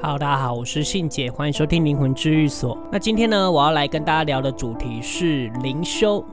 好大家好，我是信姐，欢迎收听灵魂治愈所。那今天呢，我要来跟大家聊的主题是灵修。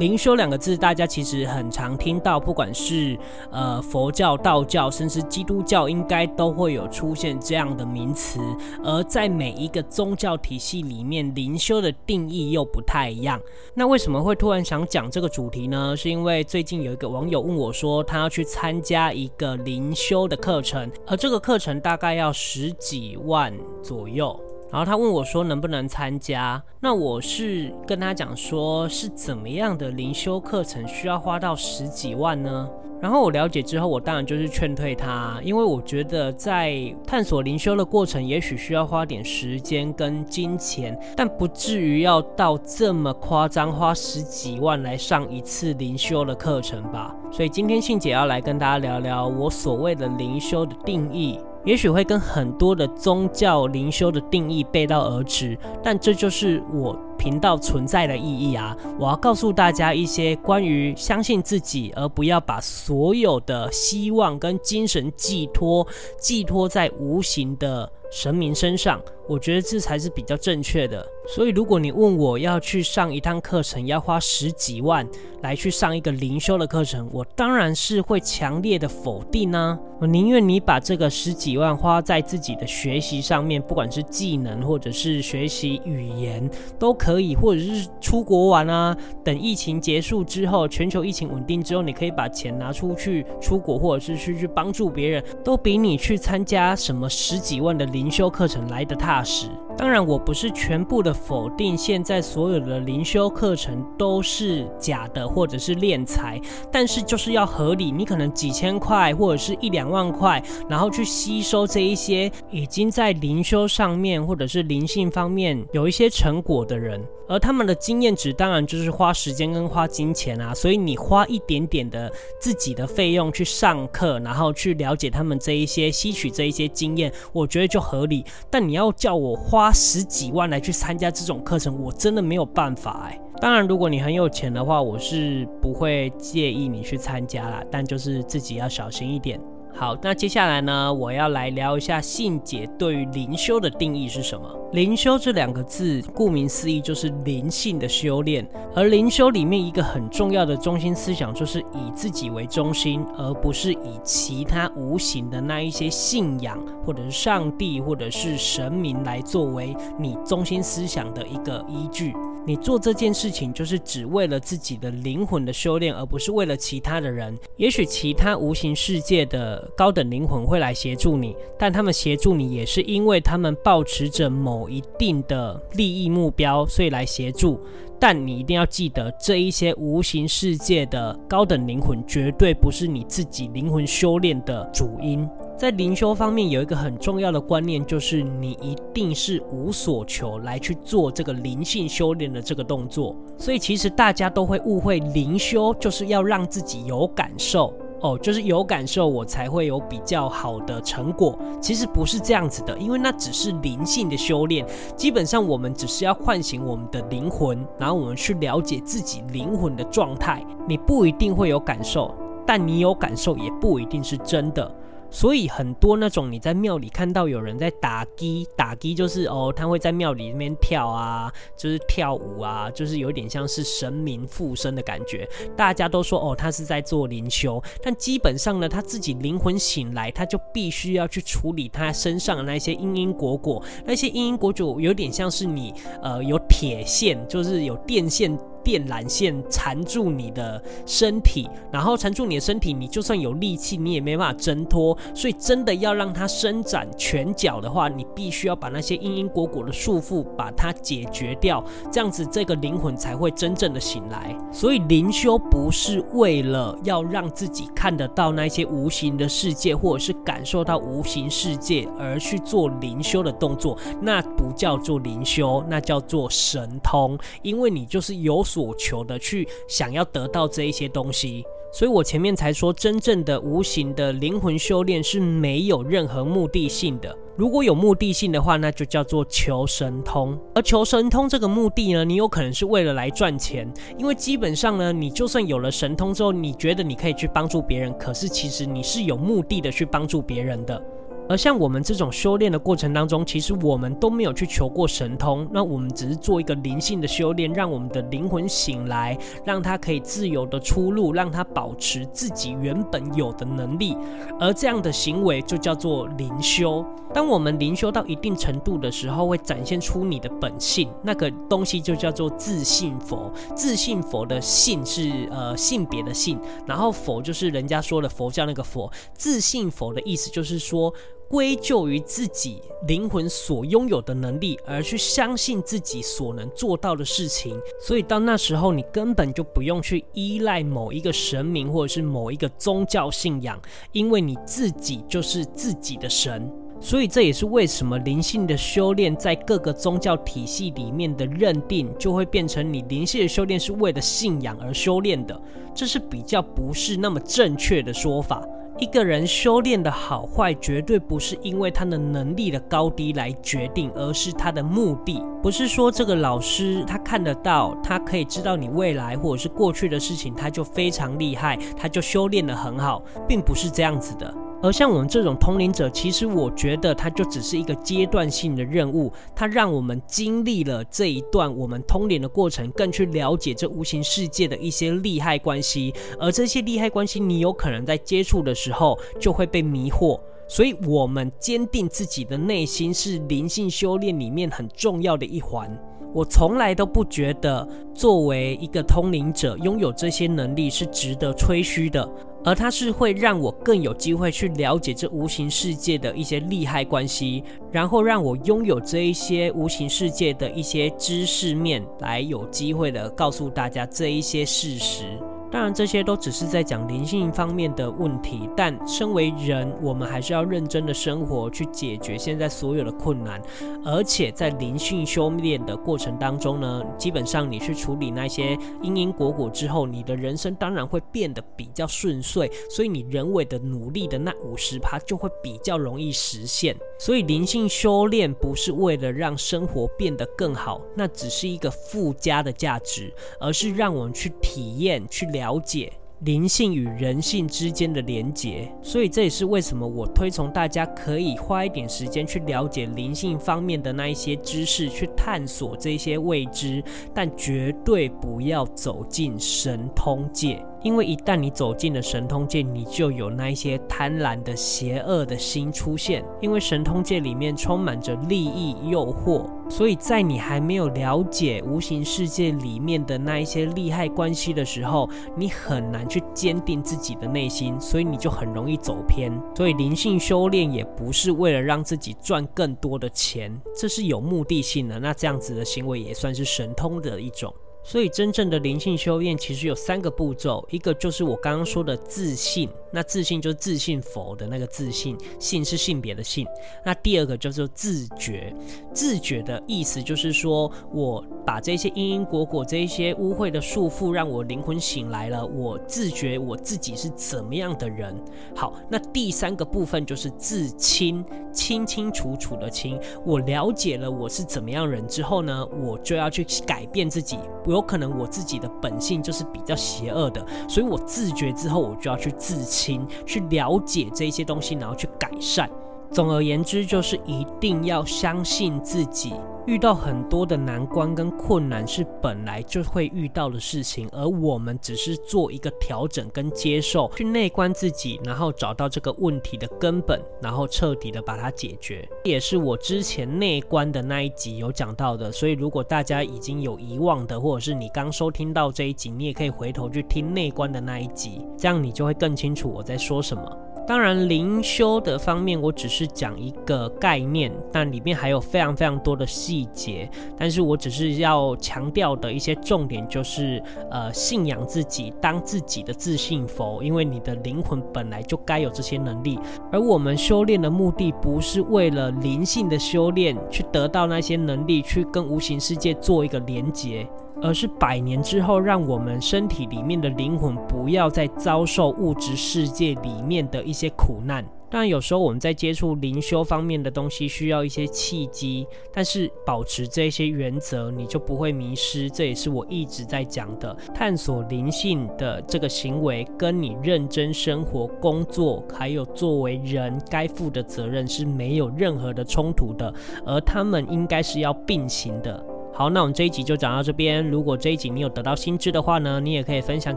灵修两个字，大家其实很常听到，不管是呃佛教、道教，甚至基督教，应该都会有出现这样的名词。而在每一个宗教体系里面，灵修的定义又不太一样。那为什么会突然想讲这个主题呢？是因为最近有一个网友问我说，他要去参加一个灵修的课程，而这个课程大概要十几万左右。然后他问我说能不能参加？那我是跟他讲说，是怎么样的灵修课程需要花到十几万呢？然后我了解之后，我当然就是劝退他，因为我觉得在探索灵修的过程，也许需要花点时间跟金钱，但不至于要到这么夸张，花十几万来上一次灵修的课程吧。所以今天信姐要来跟大家聊聊我所谓的灵修的定义。也许会跟很多的宗教灵修的定义背道而驰，但这就是我频道存在的意义啊！我要告诉大家一些关于相信自己，而不要把所有的希望跟精神寄托寄托在无形的神明身上，我觉得这才是比较正确的。所以，如果你问我要去上一趟课程，要花十几万来去上一个灵修的课程，我当然是会强烈的否定呢、我宁愿你把这个十几万花在自己的学习上面，不管是技能或者是学习语言都可可以，或者是出国玩啊。等疫情结束之后，全球疫情稳定之后，你可以把钱拿出去出国，或者是去去帮助别人，都比你去参加什么十几万的灵修课程来得踏实。当然，我不是全部的否定，现在所有的灵修课程都是假的，或者是敛财，但是就是要合理。你可能几千块或者是一两万块，然后去吸收这一些已经在灵修上面或者是灵性方面有一些成果的人。而他们的经验值当然就是花时间跟花金钱啊，所以你花一点点的自己的费用去上课，然后去了解他们这一些，吸取这一些经验，我觉得就合理。但你要叫我花十几万来去参加这种课程，我真的没有办法哎。当然，如果你很有钱的话，我是不会介意你去参加啦，但就是自己要小心一点。好，那接下来呢，我要来聊一下信姐对于灵修的定义是什么？灵修这两个字，顾名思义就是灵性的修炼。而灵修里面一个很重要的中心思想，就是以自己为中心，而不是以其他无形的那一些信仰，或者是上帝，或者是神明来作为你中心思想的一个依据。你做这件事情，就是只为了自己的灵魂的修炼，而不是为了其他的人。也许其他无形世界的高等灵魂会来协助你，但他们协助你也是因为他们抱持着某一定的利益目标，所以来协助。但你一定要记得，这一些无形世界的高等灵魂绝对不是你自己灵魂修炼的主因。在灵修方面，有一个很重要的观念，就是你一定是无所求来去做这个灵性修炼的这个动作。所以，其实大家都会误会灵修就是要让自己有感受。哦，就是有感受，我才会有比较好的成果。其实不是这样子的，因为那只是灵性的修炼。基本上，我们只是要唤醒我们的灵魂，然后我们去了解自己灵魂的状态。你不一定会有感受，但你有感受也不一定是真的。所以很多那种你在庙里看到有人在打乩，打乩就是哦，他会在庙里那边跳啊，就是跳舞啊，就是有点像是神明附身的感觉。大家都说哦，他是在做灵修，但基本上呢，他自己灵魂醒来，他就必须要去处理他身上的那些因因果果，那些因因果果有点像是你呃有铁线，就是有电线。电缆线缠住你的身体，然后缠住你的身体，你就算有力气，你也没办法挣脱。所以，真的要让它伸展拳脚的话，你必须要把那些因因果果的束缚把它解决掉，这样子这个灵魂才会真正的醒来。所以，灵修不是为了要让自己看得到那些无形的世界，或者是感受到无形世界而去做灵修的动作，那不叫做灵修，那叫做神通，因为你就是有所。所求的去想要得到这一些东西。所以我前面才说，真正的无形的灵魂修炼是没有任何目的性的。如果有目的性的话，那就叫做求神通。而求神通这个目的呢，你有可能是为了来赚钱，因为基本上呢，你就算有了神通之后，你觉得你可以去帮助别人，可是其实你是有目的的去帮助别人的。而像我们这种修炼的过程当中，其实我们都没有去求过神通，那我们只是做一个灵性的修炼，让我们的灵魂醒来，让它可以自由的出入，让它保持自己原本有的能力。而这样的行为就叫做灵修。当我们灵修到一定程度的时候，会展现出你的本性，那个东西就叫做自信佛。自信佛的性是呃性别的性，然后佛就是人家说的佛教那个佛。自信佛的意思就是说。归咎于自己灵魂所拥有的能力，而去相信自己所能做到的事情，所以到那时候，你根本就不用去依赖某一个神明或者是某一个宗教信仰，因为你自己就是自己的神。所以这也是为什么灵性的修炼在各个宗教体系里面的认定，就会变成你灵性的修炼是为了信仰而修炼的，这是比较不是那么正确的说法。一个人修炼的好坏，绝对不是因为他的能力的高低来决定，而是他的目的。不是说这个老师他看得到，他可以知道你未来或者是过去的事情，他就非常厉害，他就修炼得很好，并不是这样子的。而像我们这种通灵者，其实我觉得它就只是一个阶段性的任务，它让我们经历了这一段我们通灵的过程，更去了解这无形世界的一些利害关系。而这些利害关系，你有可能在接触的时候就会被迷惑。所以，我们坚定自己的内心是灵性修炼里面很重要的一环。我从来都不觉得作为一个通灵者拥有这些能力是值得吹嘘的。而它是会让我更有机会去了解这无形世界的一些利害关系，然后让我拥有这一些无形世界的一些知识面，来有机会的告诉大家这一些事实。当然，这些都只是在讲灵性方面的问题，但身为人，我们还是要认真的生活，去解决现在所有的困难。而且在灵性修炼的过程当中呢，基本上你去处理那些因因果果之后，你的人生当然会变得比较顺遂，所以你人为的努力的那五十趴就会比较容易实现。所以灵性修炼不是为了让生活变得更好，那只是一个附加的价值，而是让我们去体验、去了。了解灵性与人性之间的连结，所以这也是为什么我推崇大家可以花一点时间去了解灵性方面的那一些知识，去探索这些未知，但绝对不要走进神通界。因为一旦你走进了神通界，你就有那一些贪婪的、邪恶的心出现。因为神通界里面充满着利益诱惑，所以在你还没有了解无形世界里面的那一些利害关系的时候，你很难去坚定自己的内心，所以你就很容易走偏。所以灵性修炼也不是为了让自己赚更多的钱，这是有目的性的。那这样子的行为也算是神通的一种。所以，真正的灵性修炼其实有三个步骤，一个就是我刚刚说的自信，那自信就是自信佛的那个自信，性是性别的性。那第二个叫做自觉，自觉的意思就是说我把这些因因果果这一些污秽的束缚，让我灵魂醒来了，我自觉我自己是怎么样的人。好，那第三个部分就是自清，清清楚楚的清。我了解了我是怎么样人之后呢，我就要去改变自己。不有可能我自己的本性就是比较邪恶的，所以我自觉之后，我就要去自清，去了解这些东西，然后去改善。总而言之，就是一定要相信自己。遇到很多的难关跟困难是本来就会遇到的事情，而我们只是做一个调整跟接受，去内观自己，然后找到这个问题的根本，然后彻底的把它解决。也是我之前内观的那一集有讲到的，所以如果大家已经有遗忘的，或者是你刚收听到这一集，你也可以回头去听内观的那一集，这样你就会更清楚我在说什么。当然，灵修的方面，我只是讲一个概念，但里面还有非常非常多的细节。但是我只是要强调的一些重点，就是呃，信仰自己，当自己的自信佛，因为你的灵魂本来就该有这些能力。而我们修炼的目的，不是为了灵性的修炼，去得到那些能力，去跟无形世界做一个连结。而是百年之后，让我们身体里面的灵魂不要再遭受物质世界里面的一些苦难。当然，有时候我们在接触灵修方面的东西，需要一些契机，但是保持这些原则，你就不会迷失。这也是我一直在讲的，探索灵性的这个行为，跟你认真生活、工作，还有作为人该负的责任是没有任何的冲突的，而他们应该是要并行的。好，那我们这一集就讲到这边。如果这一集你有得到新知的话呢，你也可以分享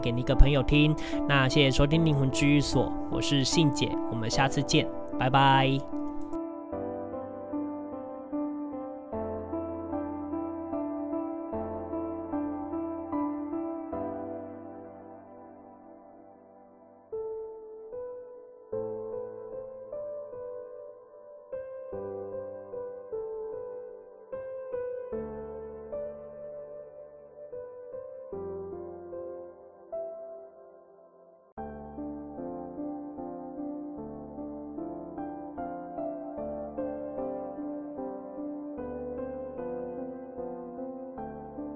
给你一个朋友听。那谢谢收听灵魂治愈所，我是信姐，我们下次见，拜拜。